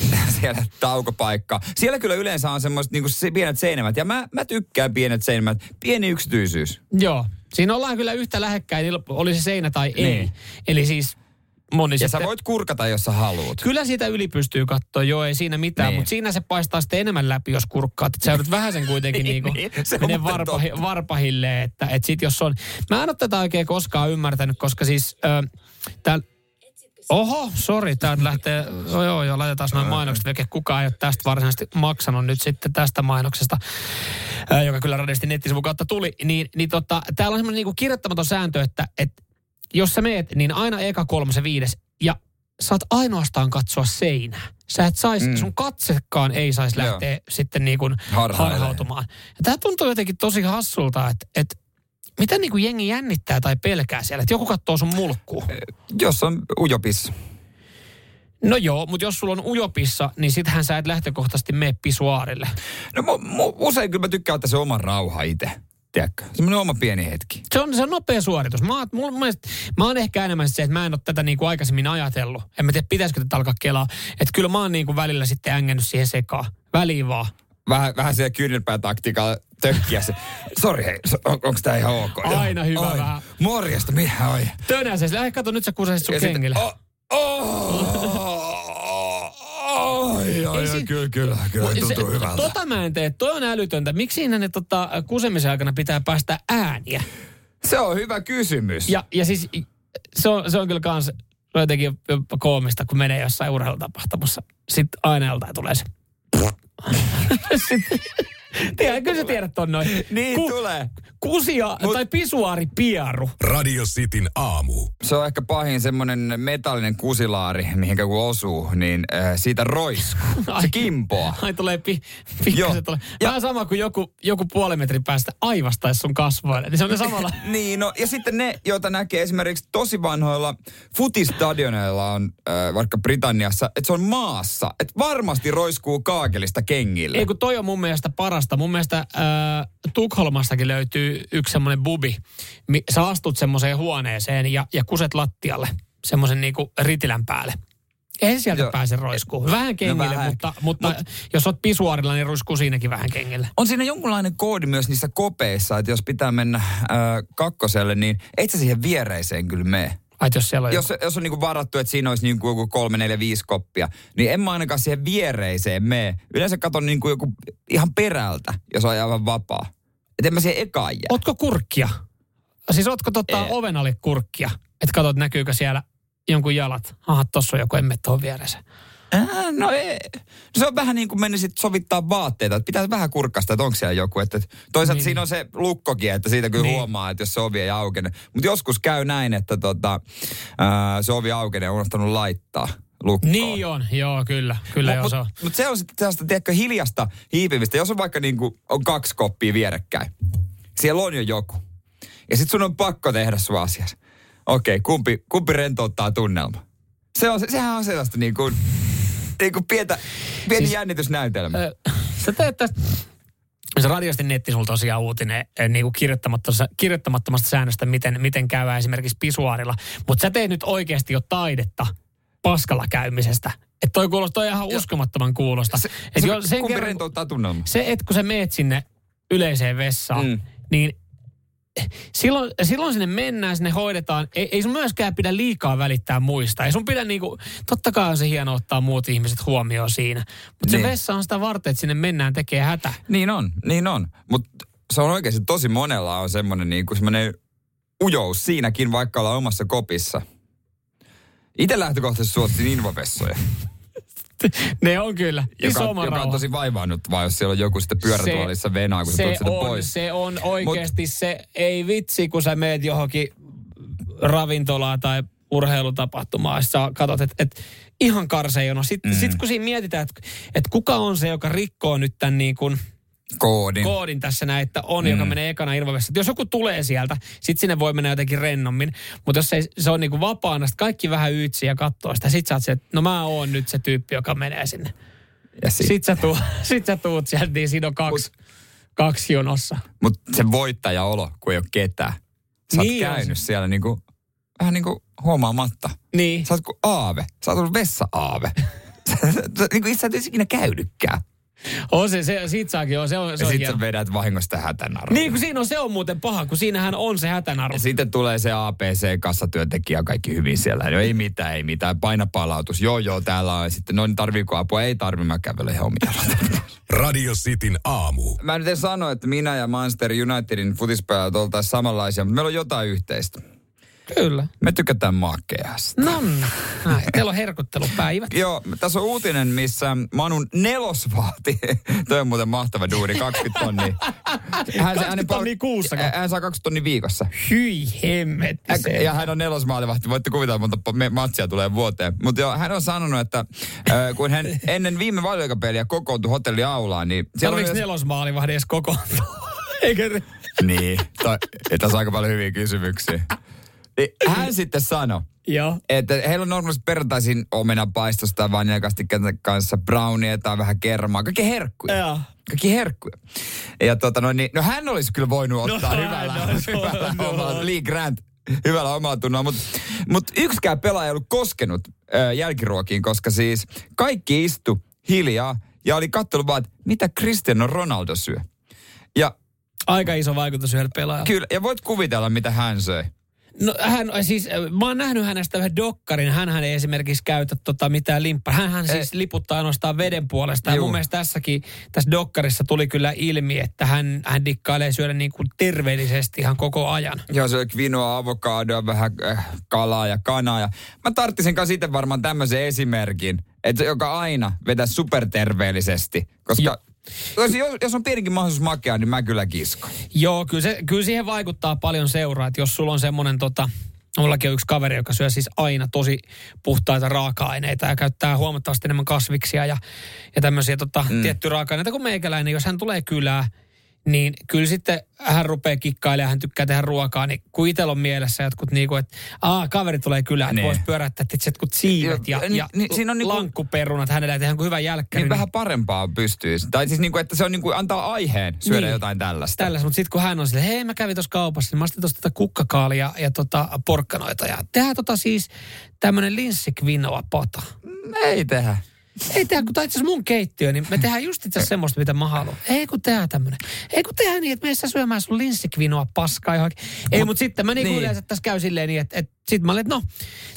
siellä taukopaikka. Siellä kyllä yleensä on semmoiset niin se pienet seinämät. Ja mä, mä tykkään pienet seinämät. Pieni yksityisyys. Joo. Siinä ollaan kyllä yhtä lähekkäin, oli se seinä tai ei. Niin. Eli siis moni Ja sitten, sä voit kurkata, jos sä haluat. Kyllä siitä yli pystyy katsoa, joo, ei siinä mitään, niin. mutta siinä se paistaa sitten enemmän läpi, jos kurkkaat. Että sä joudut vähän sen kuitenkin niin, niinku niin, menen varpahi, varpahille, että et sit jos on... Mä en ole tätä oikein koskaan ymmärtänyt, koska siis äh, täällä Oho, sori, täältä lähtee, joo joo, joo laitetaan noin mainokset, eikä kukaan ei ole tästä varsinaisesti maksanut nyt sitten tästä mainoksesta, joka kyllä radistin nettisivun kautta tuli, niin, niin tota, täällä on semmoinen niinku kirjoittamaton sääntö, että et, jos sä meet, niin aina eka, kolmas ja viides, ja saat ainoastaan katsoa seinää. Sä et sais, mm. sun katsekaan ei saisi lähteä Joo. sitten niin kuin harhautumaan. Ja tämä tuntuu jotenkin tosi hassulta, että, että mitä niin kuin jengi jännittää tai pelkää siellä? Että joku katsoo sun mulkkuun. Jos on ujopissa. No joo, mutta jos sulla on ujopissa, niin sittenhän sä et lähtökohtaisesti mene pisuaarille. No mu, mu, usein kyllä mä tykkään ottaa se oman rauha itse. Tiedätkö? Semmoinen oma pieni hetki. Se on, se on nopea suoritus. Mä, mulla, mielestä, mä oon ehkä enemmän se, että mä en ole tätä niin kuin aikaisemmin ajatellut. En mä tiedä, pitäisikö tätä alkaa kelaa. Että kyllä mä oon niin kuin välillä sitten ängännyt siihen sekaan. Väliin vaan. Vähän, vähän siellä kyynelpää taktiikalla tökkiä se. Sori hei, on, onko tää ihan ok? Aina hyvä oi. vähän. Morjesta, mihän oi? Tönäses, lähde kato nyt sä kusesit sun ja kengille. Sitten, oh, oh, Ai, ai, ai, kyllä, kyllä, kyllä, tuntuu se, hyvältä. Tota mä en tee, toi on älytöntä. Miksi siinä ne tota, kusemisen aikana pitää päästä ääniä? Se on hyvä kysymys. Ja, ja siis se on, se on kyllä kans jotenkin jopa koomista, kun menee jossain urheilutapahtumassa. Sitten aina joltain tulee se. Sitten Tiedä, kyllä sä tiedät ton noin. Niin tulee. Kusia Mut- tai pisuaaripieru. Radio Cityn aamu. Se on ehkä pahin semmonen metallinen kusilaari, mihinkä kun osuu, niin äh, siitä roiskuu. Ai. Se kimpoaa. Ai tulee pi, Joo. pikkasen tulee. Ja- Vähän sama kuin joku, joku puoli metrin päästä aivastaisi sun kasvoille. Niin se on ne samalla. Niin, no ja sitten ne, joita näkee esimerkiksi tosi vanhoilla futistadioneilla on äh, vaikka Britanniassa, että se on maassa, että varmasti roiskuu kaakelista kengille. Ei kun toi on mun mielestä parasta. Mun mielestä äh, Tukholmastakin löytyy yksi semmoinen bubi. Mi- Sä astut semmoiseen huoneeseen ja, ja kuset lattialle semmoisen niinku ritilän päälle. Ei sieltä Joo. pääse roiskuu. Vähän kengille, vähän. mutta, mutta jos oot pisuaarilla, niin roiskuu siinäkin vähän kengille. On siinä jonkunlainen koodi myös niissä kopeissa, että jos pitää mennä äh, kakkoselle, niin et sä siihen viereiseen kyllä mene. Ai jos siellä on Jos, jos on niinku varattu, että siinä olisi niinku joku kolme, neljä, viisi koppia, niin en mä ainakaan siihen viereiseen mene. Yleensä katon niinku joku ihan perältä, jos on aivan vapaa. Et en mä siihen ekaan jää. Ootko kurkkia? Siis ootko tota Ei. oven alle kurkkia? Että katsot näkyykö siellä jonkun jalat. Aha, tossa on joku, emme tuohon vieressä. Ää, no ei. Se on vähän niin kuin menisit sovittaa vaatteita, että pitää vähän kurkasta, että onko siellä joku. Että toisaalta Niin. siinä on se lukkokin, että siitä kyllä Niin. huomaa, että jos se ovi ei aukene. Mutta joskus käy näin, että tota, ää, se ovi aukenee ja on unohtanut laittaa lukkoon. Niin on, joo kyllä. Kyllä joo, se on. Mutta mut se on sitten sellaista, tiedätkö, hiljasta hiipimistä. Jos on vaikka niin kuin, on kaksi koppia vierekkäin, siellä on jo joku. Ja sitten sun on pakko tehdä sun asias. Okei, kumpi, kumpi rentouttaa tunnelma? Se on, sehän on sellaista niin kuin, niin kuin pientä, pieni Siis- jännitysnäytelmä. Ö, Sä teet tästä, se radiosti netti sulta tosiaan uutinen niin kuin kirjoittamattomasta, kirjoittamattomasta säännöstä, miten, miten käy esimerkiksi pisuaarilla. Mutta sä teet nyt oikeasti jo taidetta paskalla käymisestä. Että toi kuulostaa toi ihan uskomattoman kuulosta. se, Et se, jo sen kumpi kerran, rentouttaa tunnelma? se, että kun sä meet sinne yleiseen vessaan. Mm. niin silloin, silloin sinne mennään, sinne hoidetaan. Ei, ei sun myöskään pidä liikaa välittää muista. Ei sun pidä niinku, totta kai on se hieno ottaa muut ihmiset huomioon siinä. Mutta se Niin. vessa on sitä varten, että sinne mennään tekee hätä. Niin on, niin on. Mutta se on oikeasti tosi monella on semmoinen niin semmoinen ujous siinäkin, vaikka ollaan omassa kopissa. Itse lähtökohtaisesti suosin invovessoja. Ne on kyllä. joka, Iso oma joka on tosi vaivaannuttavaa, jos siellä on joku sitten pyörätuolissa venaa, kun sä se tulet sieltä on, pois. Se on oikeasti Mut, se, ei vitsi, kun sä meet johonkin ravintolaan tai urheilutapahtumaan, sä katsot, että et, ihan karsejono. Sitten mm. sit kun siinä mietitään, että et kuka on se, joka rikkoo nyt tämän niin kuin Koodin. koodin tässä näin, että on, mm. joka menee ekana Irvavessa. Jos joku tulee sieltä, sitten sinne voi mennä jotenkin rennommin. Mutta jos ei, se on niinku vapaana, sitten kaikki vähän yytsiä ja katsoo sitä. Sitten sä oot se, että no mä oon nyt se tyyppi, joka menee sinne. ja sit, Sitten sä, tuu, sit sä tuut sieltä, niin siinä on kaksi, kaksi jonossa. Mut se voittaja-olo, kun ei ole ketään. Sä oot Niin on käynyt siellä niinku, vähän niin kuin huomaamatta. Niin. Sä oot kuin aave. Sä oot ollut vessa-aave. Niin kuin sä et ikinä käynytkään. On se, se siitä saakin, on, se on, se Ja on sit hieno. sä vedät vahingosta hätänaruun. Niin kun siinä on, se on muuten paha, kun siinähän on se hätänaru. Ja sitten tulee se APC-kassatyöntekijä, kaikki hyvin siellä. No ei mitään, ei mitään. Paina palautus. Joo, joo, täällä on. Ja sitten, no niin tarviiko apua? Ei tarvi, mä kävelen ihan omia Radio Cityn aamu. Mä nyt en sano, että minä ja Manchester Unitedin futispelät oltaisiin samanlaisia, mutta meillä on jotain yhteistä. Kyllä. Me tykätään makeasta. No, näin. Teillä on herkuttelupäivät. Joo, tässä on uutinen, missä Manun nelosvaati, toi on muuten mahtava duuri, 20 tonnia. Hän, 20 tonnia kuussa, Hän, hän saa 20 tonnia viikossa. Hyi hemmetti se. Ja hän on nelosmaalivahti. Voitte kuvitella, monta matsia tulee vuoteen. Mutta joo, hän on sanonut, että kun hän ennen viime valiokapeliä kokoontui hotelliaulaan, niin... siellä Tarviiko oli- nelosmaalivahdi edes kokoontua? Eikö Niin, tässä on aika paljon hyviä kysymyksiä. Niin Hän sitten sanoi, Joo. että heillä on normaalisti perjantaisin omenapaistosta tai vaniljakastikkeiden kanssa brownia tai vähän kermaa. Kaikki herkkuja. Joo. Kaikki herkkuja. Ja tota, no, niin, no hän olisi kyllä voinut ottaa No, hyvällä, no, no, hyvällä no. omalla, Lee Grant, hyvällä omalla tunnolla. Mutta mut yksikään pelaaja ei ollut koskenut ö, jälkiruokiin, koska siis kaikki istu hiljaa ja oli katsellut vaan, että mitä Cristiano Ronaldo syö. Ja Aika iso vaikutus yhdellä pelaajalla. kyllä, ja voit kuvitella, mitä hän söi. No hän siis, äh, mä oon nähnyt hänestä yhden dokkarin. Hänhän ei esimerkiksi käytä tota mitään limppaa. Hänhän siis liputtaa ainoastaan veden puolesta. Ja mun mielestä tässäkin, tässä dokkarissa tuli kyllä ilmi, että hän, hän dikkailee syödä niin kuin terveellisesti ihan koko ajan. Joo, se oli kvinoa, avokadoa, vähän äh, kalaa ja kanaa. Ja mä tarttisin kanssa itse varmaan tämmöisen esimerkin, että joka aina vetää superterveellisesti. Koska Jo- Jos, jos on pienikin mahdollisuus makea, niin mä kyllä kiskon. Joo, kyllä, se, kyllä siihen vaikuttaa paljon seuraa, että jos sulla on semmoinen tota, Mullakin on yksi kaveri, joka syö siis aina tosi puhtaita raaka-aineita ja käyttää huomattavasti enemmän kasviksia ja, ja tämmöisiä tota, mm. tiettyjä raaka-aineita kuin meikäläinen. Jos hän tulee kylään, niin kyllä sitten hän rupeaa kikkailemaan, hän tykkää tehdä ruokaa, niin kun itsellä on mielessä jotkut niin kuin, että aa, kaveri tulee kylään, että niin. voisi pyörättää että jotkut siivet ja, ja, ja siinä on niin lankkuperunat hänelle, että tehdään hyvä jälkkäri. Niin, niin, vähän parempaa pystyy. Tai siis niin kuin, että se on niin kuin, antaa aiheen syödä niin, jotain tällaista. Tällaista, mutta sitten kun hän on silleen, hei mä kävin tuossa kaupassa, niin mä ostin tuosta kukkakaalia ja tota porkkanoita ja tehdään tota siis tämmöinen linssikvinoa pota. Ei tehdä. Ei tehdä, kun tämä itse mun keittiö, niin me tehdään just itse semmoista, mitä mä haluan. Ei kun tehdään tämmöinen. Ei kun tehdään niin, että meissä syömään sun linssikvinoa paskaa johonkin. Ei, mutta sitten mä niinku niin. yleensä tässä käy silleen niin, että, että sit mä olin, että no,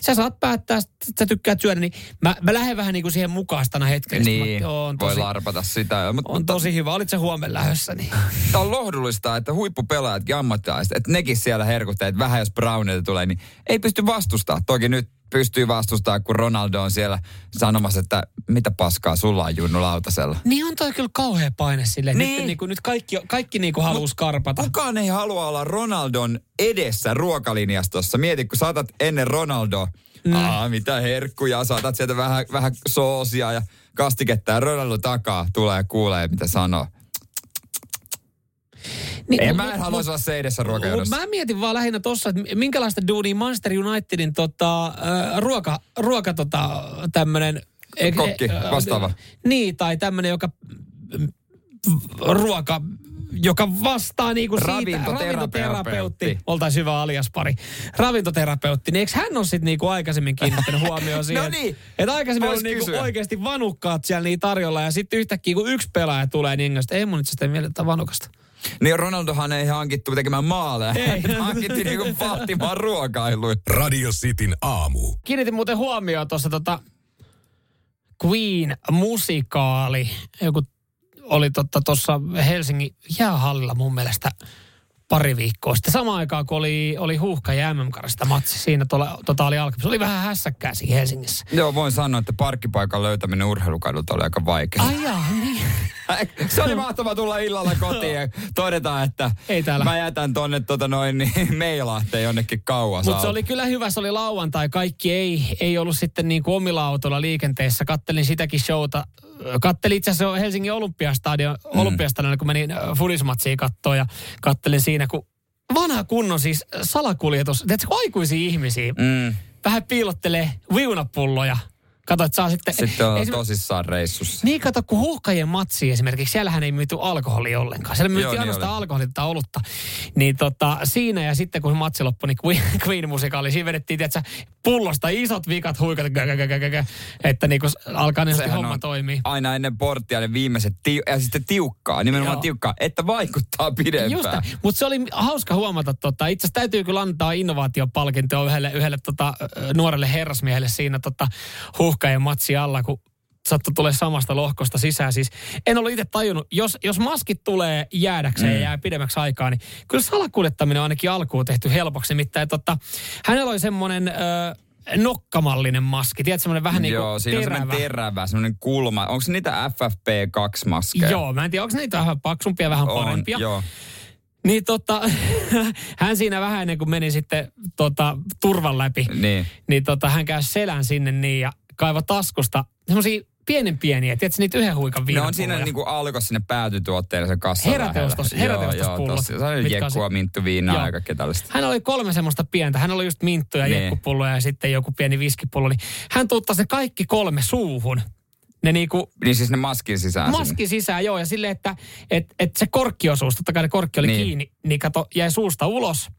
sä saat päättää, että sä tykkäät syödä, niin mä, mä lähden vähän niin kuin siihen mukaastana hetkellä. Niin, mä, on tosi, voi larpata sitä. Mutta, on tosi hyvä. Olit se huomenna lähdössä? Niin. Tämä on lohdullista, että huippupelaajat ja ammattilaiset, että nekin siellä herkutteet, vähän jos Brownilta tulee, niin ei pysty vastustamaan. Toki nyt pystyy vastustamaan, kun Ronaldo on siellä sanomassa, että mitä paskaa sulla on Junnu Lautasella. Niin on toi kyllä kauhea paine silleen. Niin. Nyt, niin kuin, nyt kaikki, kaikki niin kuin haluaisi karpata. Kukaan ei halua olla Ronaldon edessä ruokalinjastossa. Mieti, kun saatat ennen Ronaldoa, mm. Aa, mitä herkkuja, saatat sieltä vähän, vähän soosia ja kastiketta ja Ronaldo takaa tulee kuulee, mitä sanoo. Niin, en mä en haluaisi olla se edessä ruokajonossa. Mä mietin vaan lähinnä tossa, että minkälaista duunia Manchester Unitedin tota, äh, ruoka, ruoka tota, tämmönen... Kokki, vastaava. Niin, tai tämmönen, joka ruoka joka vastaa niinku siitä, ravintoterapeutti, oltaisiin hyvä aliaspari, ravintoterapeutti, niin eikö hän ole sitten niinku aikaisemmin kiinnittänyt huomioon no siihen, no niin, että aikaisemmin on niinku oikeasti vanukkaat siellä niin tarjolla ja sitten yhtäkkiä kun yksi pelaaja tulee, niin ei mun itse asiassa mieltä vanukasta. Niin Ronaldohan ei hankittu tekemään maaleja. Ei. Hankittiin niinku vahtimaan ruokailuun. Radio Cityn aamu. Kiinnitin muuten huomioon tuossa tota Queen-musikaali. Joku oli tuossa totta Helsingin jäähallilla mun mielestä pari viikkoa sitten. Samaan aikaan, kun oli, oli huuhka ja mm matsi, siinä tuolla, tota oli alkamassa. Se oli vähän hässäkkää siinä Helsingissä. Joo, voin sanoa, että parkkipaikan löytäminen urheilukadulta oli aika vaikea. Ai jaa, niin. Se oli mahtava tulla illalla kotiin ja todeta, että Ei täällä. mä jätän tonne tota noin niin Meilahteen jonnekin kauas. Mutta se oli kyllä hyvä, se oli lauantai. Kaikki ei, ei ollut sitten niin kuin omilla autoilla liikenteessä. Kattelin sitäkin showta. Kattelin itse asiassa Helsingin Olympiastadion, mm. Olympiastadion, kun menin äh, Fudismatsiin kattoon ja kattelin siinä, kun vanha kunnon siis salakuljetus. Tiedätkö, aikuisia ihmisiä. Mm. Vähän piilottelee viunapulloja Kato, että saa sitten... Sitten on esim... tosissaan reissussa. Niin, kato, kun huuhkajien matsi esimerkiksi, siellähän ei myyty alkoholi ollenkaan. Siellä myytiin niin ainoastaan alkoholia tai olutta. Niin tota, siinä ja sitten kun matsi loppui, niin Queen, Queen-musikaali, siinä vedettiin, tiedätkö, pullosta isot vikat huikat, että niin kun alkaa niin homma toimii. Aina ennen porttia ne viimeiset, tiu- ja sitten tiukkaa, nimenomaan Joo. tiukkaa, että vaikuttaa pidempään. Just mutta se oli hauska huomata, tota, itse asiassa täytyy kyllä antaa innovaatiopalkintoa yhdelle, yhdelle tota, nuorelle herrasmiehelle siinä tota, huuhkajan matsi alla, kun sattui tulee samasta lohkosta sisään. Siis en ollut itse tajunnut, jos, jos maskit tulee jäädäkseen mm. ja jää pidemmäksi aikaa, niin kyllä salakuljettaminen on ainakin alkuun tehty helpoksi. Nimittäin totta, hänellä oli semmoinen... Nokkamallinen maski. Tiedätkö, semmoinen vähän niin kuin Joo, siinä terävä. on semmoinen terävä, semmoinen kulma. Onko se niitä FFP2-maskeja? Joo, mä en tiedä, onko niitä vähän paksumpia, vähän on, parempia. Joo. Niin tota, hän siinä vähän ennen kuin meni sitten tota, turvan läpi, niin, niin tota, hän käy selän sinne niin ja kaiva taskusta semmoisia pienen pieniä, tiedätkö niitä yhden huikan Ne on siinä niinku alko sinne päätytuotteelle se kassa Heräteostos, heräteostospullot. Se on jekkua, minttu, viinaa ja kaikkea tällaista. Hän oli kolme semmoista pientä. Hän oli just minttuja, niin. jekkupulloja ja sitten joku pieni viskipullo. Niin hän tuuttasi ne kaikki kolme suuhun. Ne niinku, niin siis ne maskin sisään Maskin sinne. sisään, joo. Ja silleen, että et, et se korkkiosuus, totta kai ne korkki oli niin. kiinni, niin kato, jäi suusta ulos.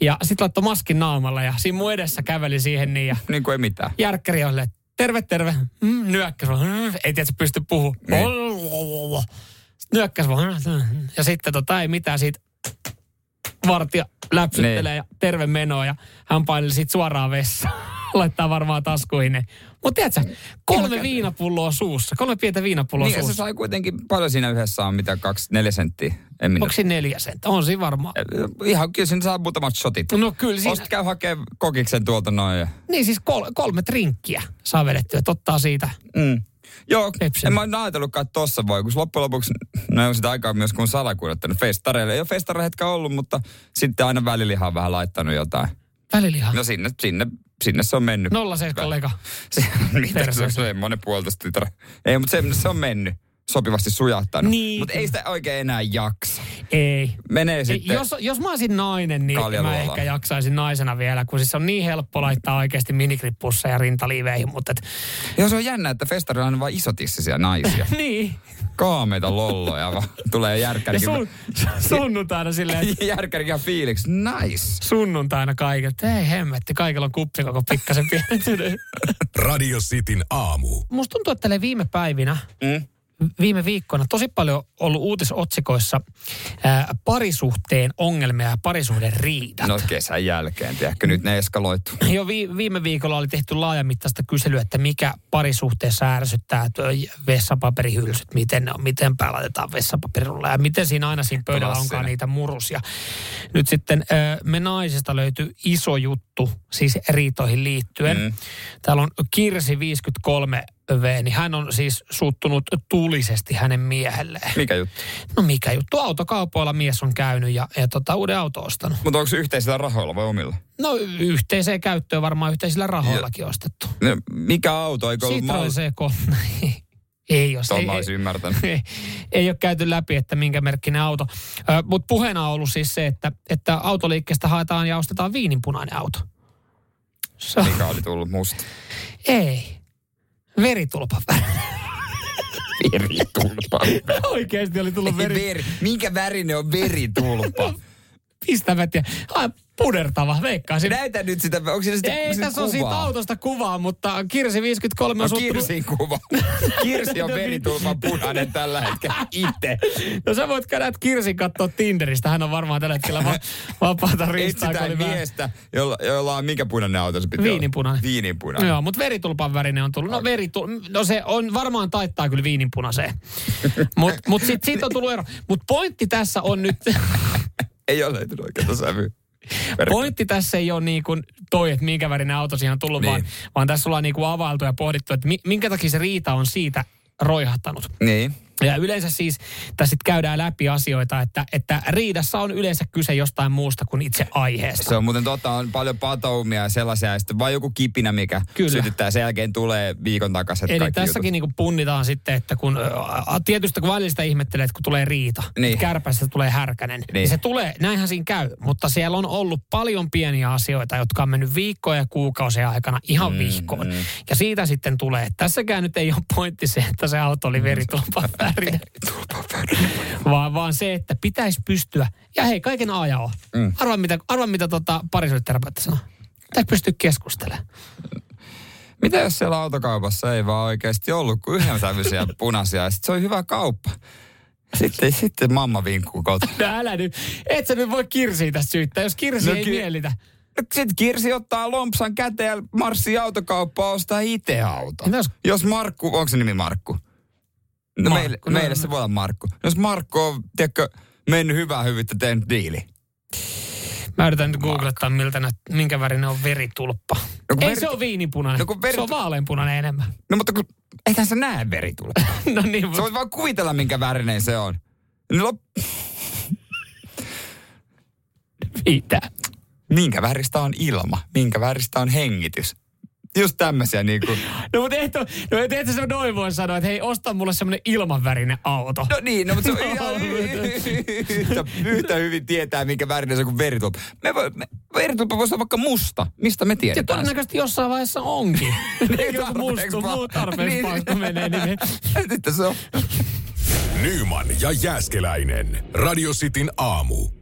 Ja sitten laittoi maskin naamalla ja siinä mun edessä käveli siihen niin. Ja niin kuin ei mitään. Järkkäri oli, että terve, terve. Mm, nyökkäs vaan. Mm, ei tiedä, pysty puhumaan. Niin. Nyökkäs vaan. Ja sitten tota, ei mitään siitä vartija läpsyttelee niin. ja terve meno ja hän paineli siitä suoraan vessaan. Laittaa varmaan taskuihin Mutta tiedätkö, kolme viinapulloa suussa, kolme pientä viinapulloa niin, suussa. se sai kuitenkin paljon siinä yhdessä on, mitä kaksi, neljä senttiä. En Onko se neljä senttiä? On siinä varmaan. Ihan kyllä siinä saa muutamat shotit. No kyllä siinä. Osta käy hakemaan kokiksen tuolta noin. Ja... Niin siis kol, kolme trinkkiä saa vedettyä, että ottaa siitä. Mm. Joo, Pepsi. en mä oon ajatellutkaan, että tossa voi, kun loppujen lopuksi, no on sitä aikaa myös kun salakuljettanut festareille. Ei ole festarehetkä ollut, mutta sitten aina välillä on vähän laittanut jotain. Väliliha. No sinne, sinne, sinne se on mennyt. 07 kollega. Se, mitä se on semmoinen puolitoista litra. Ei, mutta se, se on mennyt. Sopivasti sujahtanut. Niin. Mutta ei sitä oikein enää jaksa. Ei. Menee Ei, sitten. Jos, jos mä olisin nainen, niin mä ehkä jaksaisin naisena vielä, kun siis on niin helppo laittaa oikeasti minikrippussa ja rintaliiveihin, mutta et, Joo, se on jännä, että festarilla on vain isotissisia naisia. niin. Kaameita lolloja vaan. Tulee Ja järkkärikin. sun, sunnuntaina silleen, että järkkärikin fiiliksi. Nice. sunnuntaina kaiket, ei hemmetti, kaikilla on kuppi koko pikkasen pienentynyt. Radio Cityn aamu. Musta tuntuu, että viime päivinä, Mm. Viime viikkoina tosi paljon ollut uutisotsikoissa ää, parisuhteen ongelmia ja parisuhden riidat. No kesän jälkeen, tiedätkö, nyt ne eskaloitu. Jo vi- viime viikolla oli tehty laajamittaista kyselyä, että mikä parisuhteessa ärsyttää tuo vessapaperihylsyt, miten ne on, miten päällä laitetaan vessapaperulla ja miten siinä aina siinä pöydällä onkaan Klassinen. niitä murusia. Nyt sitten ö, me naisista löytyi iso juttu siis riitoihin liittyen. Mm. Täällä on Kirsi 53 V, niin hän on siis suuttunut tulisesti hänen miehelleen. Mikä juttu? No mikä juttu, autokaupoilla mies on käynyt ja, ja tota, uuden auto ostanut. Mutta onko se yhteisillä rahoilla vai omilla? No yhteiseen käyttöön varmaan yhteisillä rahoillakin ostettu. No, mikä auto? Eikö ollut Citroen mal... C3. ei jos ei, ymmärtänyt. ei, ei ole käyty läpi, että minkä merkkinen auto. Mutta puheena on ollut siis se, että, että autoliikkeestä haetaan ja ostetaan viininpunainen auto. Se on, Mikä oli tullut musta? ei. Veritulpa Veritulpa. Oikeasti oli tullut Veri. veri. veri. Minkä värinen on veritulpa? Pistävät ja pudertava, veikkaisin. Näytä nyt sitä, onko siinä sitä Ei, sitä tässä on siitä kuvaa? autosta kuvaa, mutta Kirsi 53 on No suuttunut... Kirsin kuva. Kirsi on veritulpan punainen tällä hetkellä itse. No sä voit käydä Kirsin katsoa Tinderistä. Hän on varmaan tällä hetkellä va- vapaata ristaa. kun Etsitään miestä, jolla, jolla on mikä punainen auto se pitää Viininpunainen. olla? Viininpunainen. Joo, mutta veritulpan värinen on tullut. No, veritul... no se on varmaan taittaa kyllä viininpunaiseen. Mutta mut sit, siitä on tullut ero. Mutta pointti tässä on nyt, Ei ole löytynyt oikeata sävyä. Pointti tässä ei ole niin kuin toi, että minkä värinen auto siihen on tullut, Niin. vaan, vaan tässä ollaan niin kuin availtu ja pohdittu, että mi, minkä takia se riita on siitä roihahtanut. Niin. Ja yleensä siis tässä sit käydään läpi asioita, että, että riidassa on yleensä kyse jostain muusta kuin itse aiheesta. Se on muuten totta, on paljon patoumia ja sellaisia, ja sitten vaan joku kipinä, mikä Kyllä. sytyttää. Sen jälkeen tulee viikon takaisin Eli tässäkin niinku punnitaan sitten, että kun ä, tietysti kun välillä ihmettelee, että kun tulee riita, Niin. niin. kärpästä tulee härkänen, niin. Niin. niin se tulee, näinhän siinä käy, mutta siellä on ollut paljon pieniä asioita, jotka on mennyt viikkoja ja kuukausia aikana ihan mm, vihkoon. Mm. Ja siitä sitten tulee, tässäkään nyt ei ole pointti se, että se auto oli veritulpan värinen, vaan, vaan se, että pitäisi pystyä, ja hei, kaiken A ja O. Mm. Arvaa mitä, arvaa, mitä tota parisuudeterapeutti sanoo. Pitäisi pystyä keskustelemaan. Mitä jos siellä autokaupassa ei vaan oikeasti ollut kuin yhden sävyisiä punaisia, ja sitten se oli hyvä kauppa. Sitten, sitten mamma vinkkuu kotona. No älä nyt, et sä nyt voi Kirsiä tästä syyttää, jos Kirsi No no, ei ky- mielitä. Sitten Kirsi ottaa lompsan käteen ja marssii autokauppaan ostaa itse auto. Entä jos- Jos Markku, onko se nimi Markku? No Markku, meille, no- meille se voi olla Markku. Jos Markku on, tiedätkö, mennyt hyvää hyvyyttä tehnyt diili. Mä yritän nyt googlettaa, miltä nä, minkä värinen on veritulppa. No ei veri- se ole viinipunainen. No veri- Se on vaaleanpunainen enemmän. No mutta kun, eihän sä näe veritulpa. no niin, Sä mutta voit vaan kuvitella, minkä värinen se on. No, lop- mitä? minkä väristä on ilma? Minkä väristä on hengitys? Just tämmöisiä niinku. No mutta et, no, et, et sä noin voi sanoa, että hei, osta mulle semmonen ilmanvärinen auto. No niin, no, mutta se on ihan yhtä, yhtä hyvin tietää, minkä värinen se on kuin veritulpa. Me voi, me, veritulpa voisi olla vaikka musta. Mistä me ja tiedetään? se? todennäköisesti jossain vaiheessa onkin. Niin, Joku mustu, muu tarpeeksi Niin. menee. Niin, Sitten se on. Nyman ja Jääskeläinen. Radio Cityn aamu.